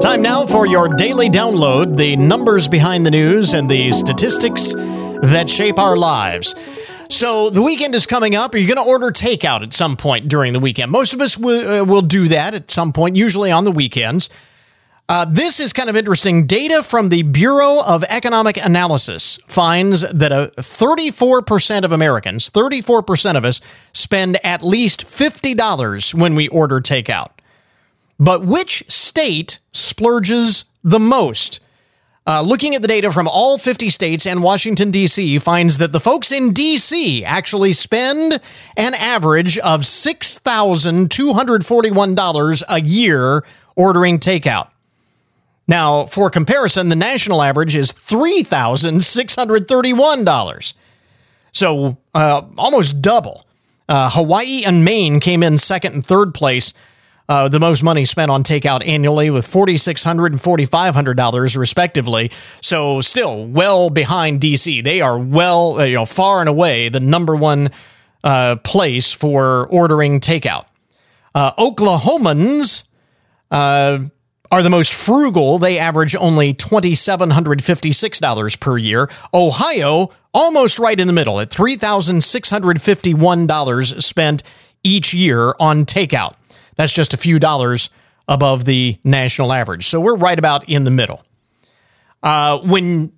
Time now for your daily download the numbers behind the news and the statistics that shape our lives. So, the weekend is coming up. Are you going to order takeout at some point during the weekend? Most of us will, uh, will do that at some point, usually on the weekends. Uh, this is kind of interesting. Data from the Bureau of Economic Analysis finds that a 34% of Americans, 34% of us, spend at least $50 when we order takeout. But which state splurges the most? Uh, looking at the data from all 50 states and Washington, D.C., finds that the folks in D.C. actually spend an average of $6,241 a year ordering takeout. Now, for comparison, the national average is $3,631. So uh, almost double. Uh, Hawaii and Maine came in second and third place uh, the most money spent on takeout annually with $4,600 and $4,500 respectively. So still well behind DC. They are well, uh, you know, far and away the number one uh, place for ordering takeout. Uh, Oklahomans are the most frugal. They average only $2,756 per year. Ohio, almost right in the middle at $3,651 spent each year on takeout. That's just a few dollars above the national average. So we're right about in the middle. Uh, when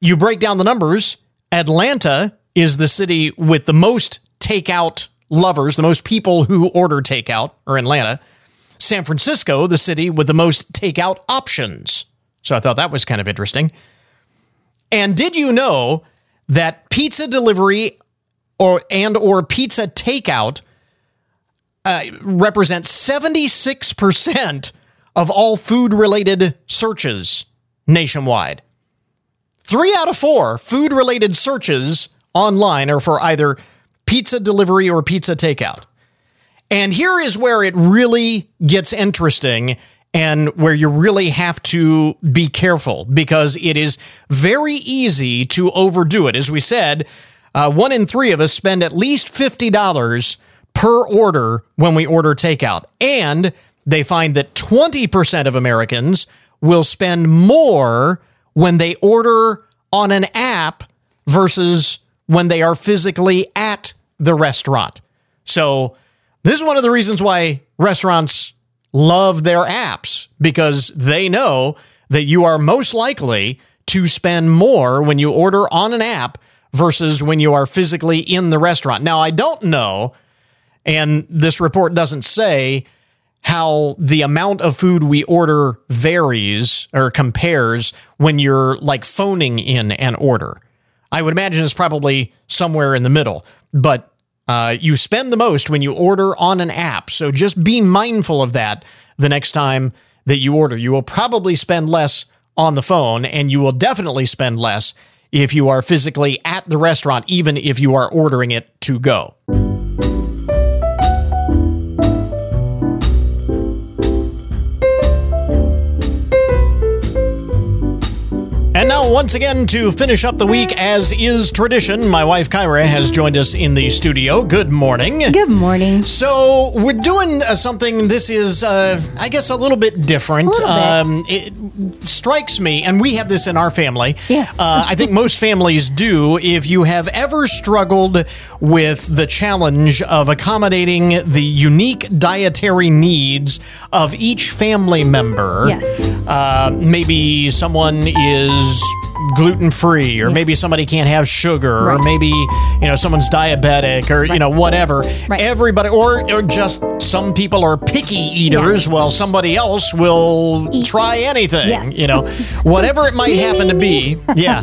you break down the numbers, Atlanta is the city with the most takeout lovers, the most people who order takeout or Atlanta. San Francisco, the city with the most takeout options. So I thought that was kind of interesting. And did you know that pizza delivery or and or pizza takeout uh, represents 76% of all food related searches nationwide. Three out of four food related searches online are for either pizza delivery or pizza takeout. And here is where it really gets interesting and where you really have to be careful because it is very easy to overdo it. As we said, uh, one in three of us spend at least $50 per order when we order takeout. And they find that 20% of Americans will spend more when they order on an app versus when they are physically at the restaurant. So, this is one of the reasons why restaurants love their apps because they know that you are most likely to spend more when you order on an app versus when you are physically in the restaurant. Now, I don't know and this report doesn't say how the amount of food we order varies or compares when you're like phoning in an order. I would imagine it's probably somewhere in the middle, but uh, you spend the most when you order on an app. So just be mindful of that the next time that you order. You will probably spend less on the phone, and you will definitely spend less if you are physically at the restaurant, even if you are ordering it to go. Well, once again, to finish up the week, as is tradition, my wife Kyra has joined us in the studio. Good morning. Good morning. So, we're doing uh, something, this is, uh, I guess, a little bit different. little bit. Um, it strikes me, and we have this in our family. Yes. Uh, I think most families do. If you have ever struggled with the challenge of accommodating the unique dietary needs of each family member, Yes. uh, maybe someone is gluten free, or maybe somebody can't have sugar, or maybe you know someone's diabetic, or you know whatever. Right. Everybody, or or just some people are picky eaters, Yes. while somebody else will try anything. Yes. You know, whatever it might happen to be. Yeah,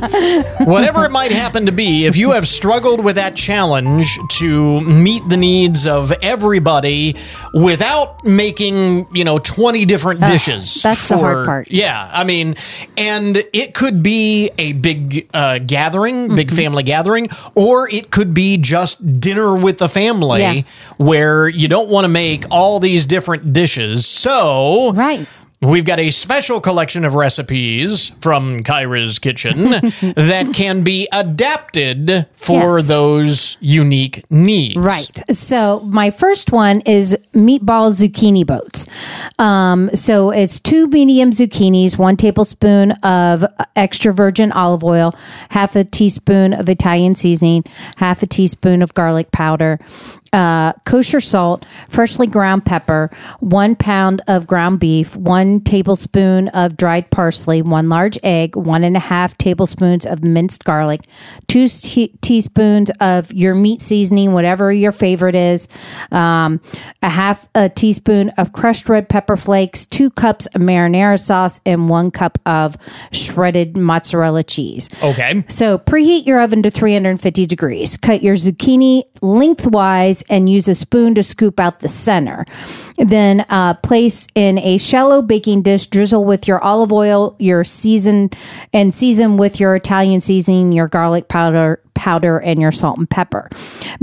whatever it might happen to be. If you have struggled with that challenge to meet the needs of everybody without making you know twenty different dishes, that's the hard part. yeah, I mean, and it could be a big uh, gathering, big Mm-hmm. family gathering, or it could be just dinner with the family Yeah. where you don't want to make all these different dishes. So, Right. We've got a special collection of recipes from Kyra's Kitchen that can be adapted for Yes. those unique needs. Right. So my first one is meatball zucchini boats. Um, so it's two medium zucchinis, one tablespoon of extra virgin olive oil, half a teaspoon of Italian seasoning, half a teaspoon of garlic powder. Uh, kosher salt, freshly ground pepper, one pound of ground beef, one tablespoon of dried parsley, one large egg, one and a half tablespoons of minced garlic, two te- teaspoons of your meat seasoning, whatever your favorite is, um, a half a teaspoon of crushed red pepper flakes, two cups of marinara sauce, and one cup of shredded mozzarella cheese. Okay. So preheat your oven to 350 degrees. Cut your zucchini lengthwise and use a spoon to scoop out the center. Then uh, place in a shallow baking dish. Drizzle with your olive oil, your season, and season with your Italian seasoning, your garlic powder, powder, and your salt and pepper.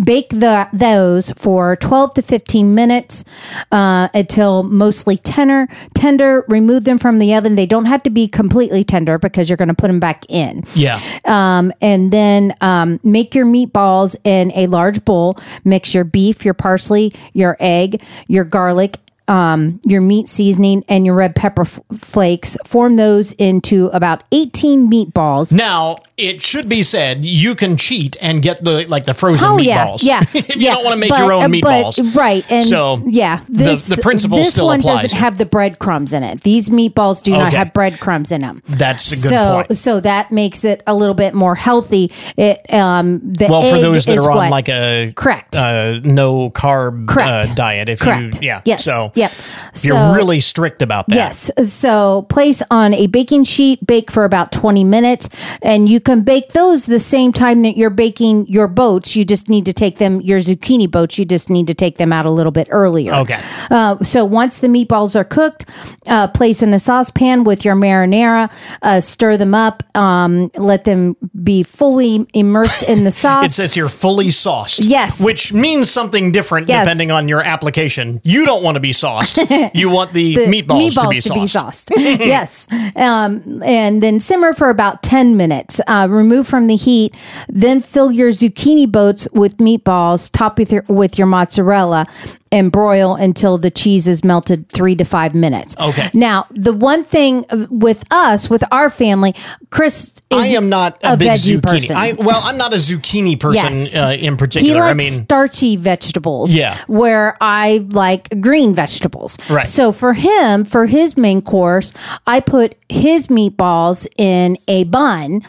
Bake the those for 12 to 15 minutes uh, until mostly tender. Tender. Remove them from the oven. They don't have to be completely tender because you're going to put them back in. Yeah. Um, and then um, make your meatballs in a large bowl. Mix your beef, your parsley, your egg, your garlic, um, your meat seasoning, and your red pepper f- flakes. Form those into about 18 meatballs. Now, it should be said you can cheat and get the like the frozen Oh meatballs. yeah. if you yeah. don't want to make But- your own uh, but- meatballs, right? And so yeah, this the, the principle this still one applies. doesn't have the breadcrumbs in it. These meatballs do not have breadcrumbs in them. That's a good so, point. So that makes it a little bit more healthy. It um the well, for those that are on what- like a Correct. uh, no carb uh, Correct. diet, if Correct. you yeah, Yes. so Yep. if you're So- really strict about that. Yes. So place on a baking sheet, bake for about 20 minutes, and you can bake those the same time that you're baking your boats. You just need to take them, your zucchini boats, you just need to take them out a little bit earlier. Okay. Uh, so once the meatballs are cooked, uh, place in a saucepan with your marinara, uh, stir them up, um, let them be fully immersed in the sauce. It says here fully sauced. Yes. Which means something different Yes. depending on your application. You don't want to be sauced. you want the, the meatballs, to be sauced. sauced. yes. Um, and then simmer for about 10 minutes. Uh, remove from the heat. Then fill your zucchini boats with meatballs, top with your, with your mozzarella, and broil until the cheese is melted three to five minutes. Okay. Now, the one thing with us, with our family, Chris is I am not a, big zucchini. I, well, I'm not a zucchini person Yes. uh, in He particular. likes I mean, starchy vegetables. Yeah. Where I like green vegetables. Right. So for him, for his main course, I put his meatballs in a bun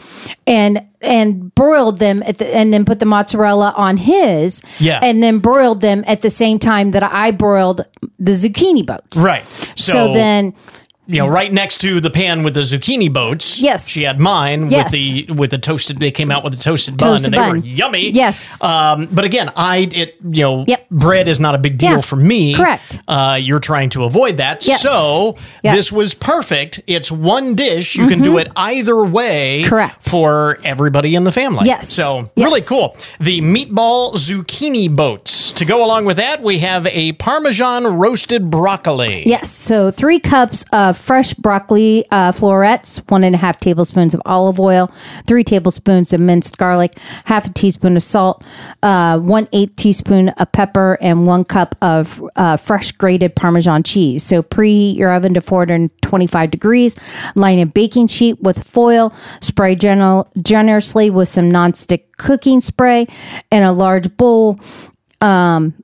and and broiled them at the, and then put the mozzarella on his. Yeah. And then broiled them at the same time that I broiled the zucchini boats. right. So, So, then you know, right next to the pan with the zucchini boats. Yes. she had mine Yes. with the with the toasted. They came out with the toasted bun, and they were yummy. Yes. Um, but again, I it you know, Yep. bread is not a big deal Yeah. for me. Correct. Uh, you're trying to avoid that, Yes. so Yes. this was perfect. It's one dish. You can do it either way. Mm-hmm. Correct. For everybody in the family. Yes. So really cool. The meatball zucchini boats. To go along with that, we have a Parmesan roasted broccoli. Yes. So three cups of fresh broccoli uh, florets, one and a half tablespoons of olive oil, three tablespoons of minced garlic, half a teaspoon of salt, uh, one eighth teaspoon of pepper, and one cup of uh, fresh grated Parmesan cheese. So preheat your oven to 425 degrees. Line a baking sheet with foil. Spray general, generously with some nonstick cooking spray in a large bowl. Um,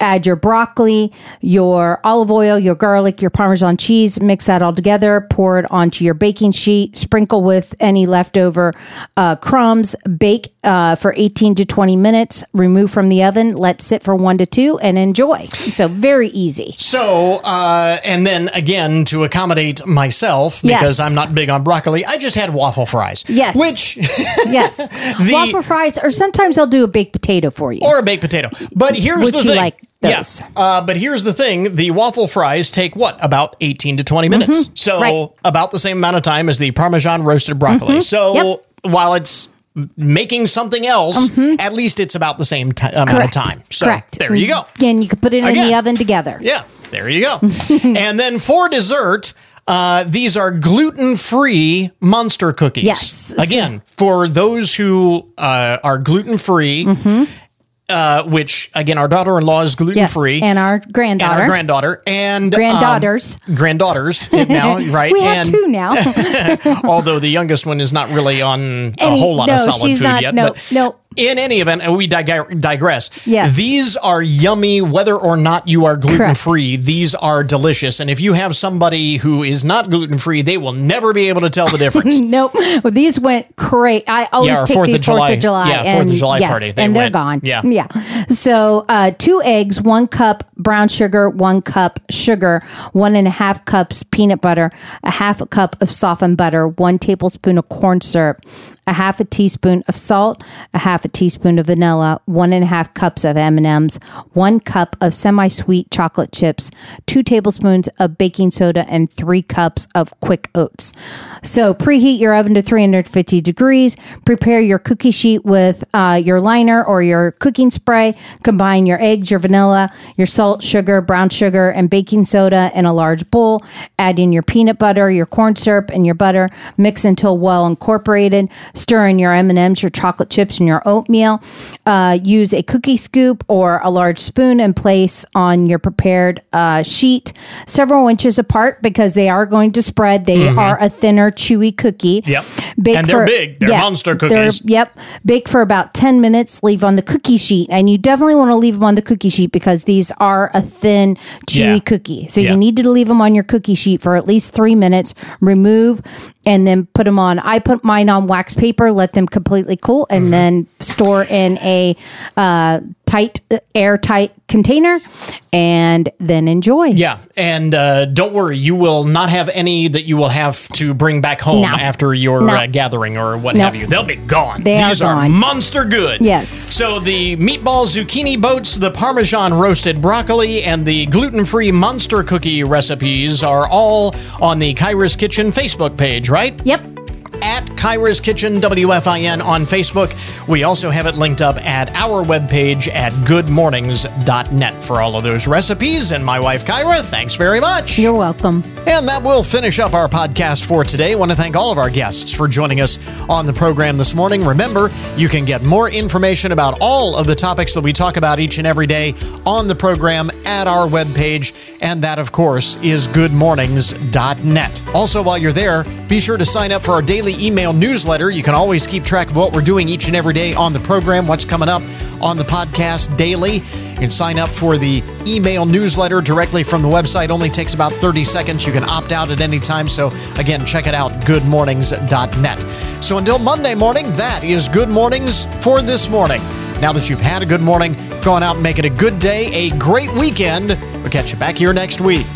add your broccoli, your olive oil, your garlic, your Parmesan cheese, mix that all together, pour it onto your baking sheet, sprinkle with any leftover uh, crumbs, bake uh, for 18 to 20 minutes, remove from the oven, let sit for one to two, and enjoy. So, very easy. So, uh, and then again, to accommodate myself, because Yes. I'm not big on broccoli, I just had waffle fries. Yes. Which, yes. Waffle fries, or sometimes I'll do a baked potato for you. or a baked potato. But here's Would the thing. like Yes. Uh, but here's the thing the waffle fries take what? About 18 to 20 minutes. Mhm. So, Right. about the same amount of time as the Parmesan roasted broccoli. Mhm. So, Yep. while it's making something else, at least it's about the same ti amount Correct. of time. So, Correct. there you go. And you can put it in the oven together. Yeah, there you go. and then for dessert, uh, these are gluten free monster cookies. Yes. Again, for those who uh, are gluten free, uh, which again, our daughter in law is gluten Yes. free. And our and granddaughter. our granddaughter and um, Granddaughters. granddaughters now, right? we have and two now. although the youngest one is not really on a whole lot no, of solid food not- yet. no, but no. in any event, and we dig- digress. Yes. These are yummy, whether or not you are gluten free. These are delicious. And if you have somebody who is not gluten free, they will never be able to tell the difference. nope. Well, these went great. I always Yeah, take Fourth of these July- Fourth of July. yeah, Fourth of and, July yes, party. They and they're gone. Yeah. yeah. So uh, two eggs, one cup brown sugar, one cup sugar, one and a half cups peanut butter, a half a cup of softened butter, one tablespoon of corn syrup, a half a teaspoon of salt, a half a teaspoon of vanilla, one and a half cups of M&Ms, one cup of semi-sweet chocolate chips, two tablespoons of baking soda, and three cups of quick oats. So preheat your oven to 350 degrees. Prepare your cookie sheet with uh, your liner or your cooking spray. Combine your eggs, your vanilla, your salt, sugar, brown sugar, and baking soda in a large bowl. Add in your peanut butter, your corn syrup, and your butter. Mix until well incorporated. Stir in your M&Ms, your chocolate chips, and your oatmeal. Uh, use a cookie scoop or a large spoon and place on your prepared uh, sheet several inches apart because they are going to spread. They Mhm. are a thinner, chewy cookie. Yep. Bake And they're for- big. They're monster cookies. they're- cookies. yep. Bake for about 10 minutes. Leave on the cookie sheet. And you definitely want to leave them on the cookie sheet because these are a thin, chewy Yeah. cookie. So Yeah. you need to leave them on your cookie sheet for at least three minutes. Remove and then put them on. I put mine on wax paper, let them completely cool, and Mm-hmm. then store in a uh, tight, airtight container and then enjoy. Yeah, and uh, don't worry, you will not have any that you will have to bring back home No. after your No. uh, gathering or what No. have you. They'll be gone. They are These gone. monster good. Yes. So the meatball zucchini boats, the Parmesan roasted broccoli, and the gluten-free monster cookie recipes are all on the Kyra's Kitchen Facebook page, right? Yep. at Kyra's Kitchen WFIN on Facebook. We also have it linked up at our webpage at goodmornings.net for all of those recipes. And my wife Kyra, thanks very much. You're welcome. And that will finish up our podcast for today. I want to thank all of our guests for joining us on the program this morning. Remember, you can get more information about all of the topics that we talk about each and every day on the program at our webpage. And that, of course, is goodmornings.net. Also, while you're there, be sure to sign up for our daily email newsletter. You can always keep track of what we're doing each and every day on the program, what's coming up on the podcast daily. You can sign up for the email newsletter directly from the website. Only takes about 30 seconds. You can opt out at any time. So, again, check it out goodmornings.net. So, until Monday morning, that is Good Mornings for this morning. Now that you've had a good morning, go on out and make it a good day, a great weekend. We'll catch you back here next week.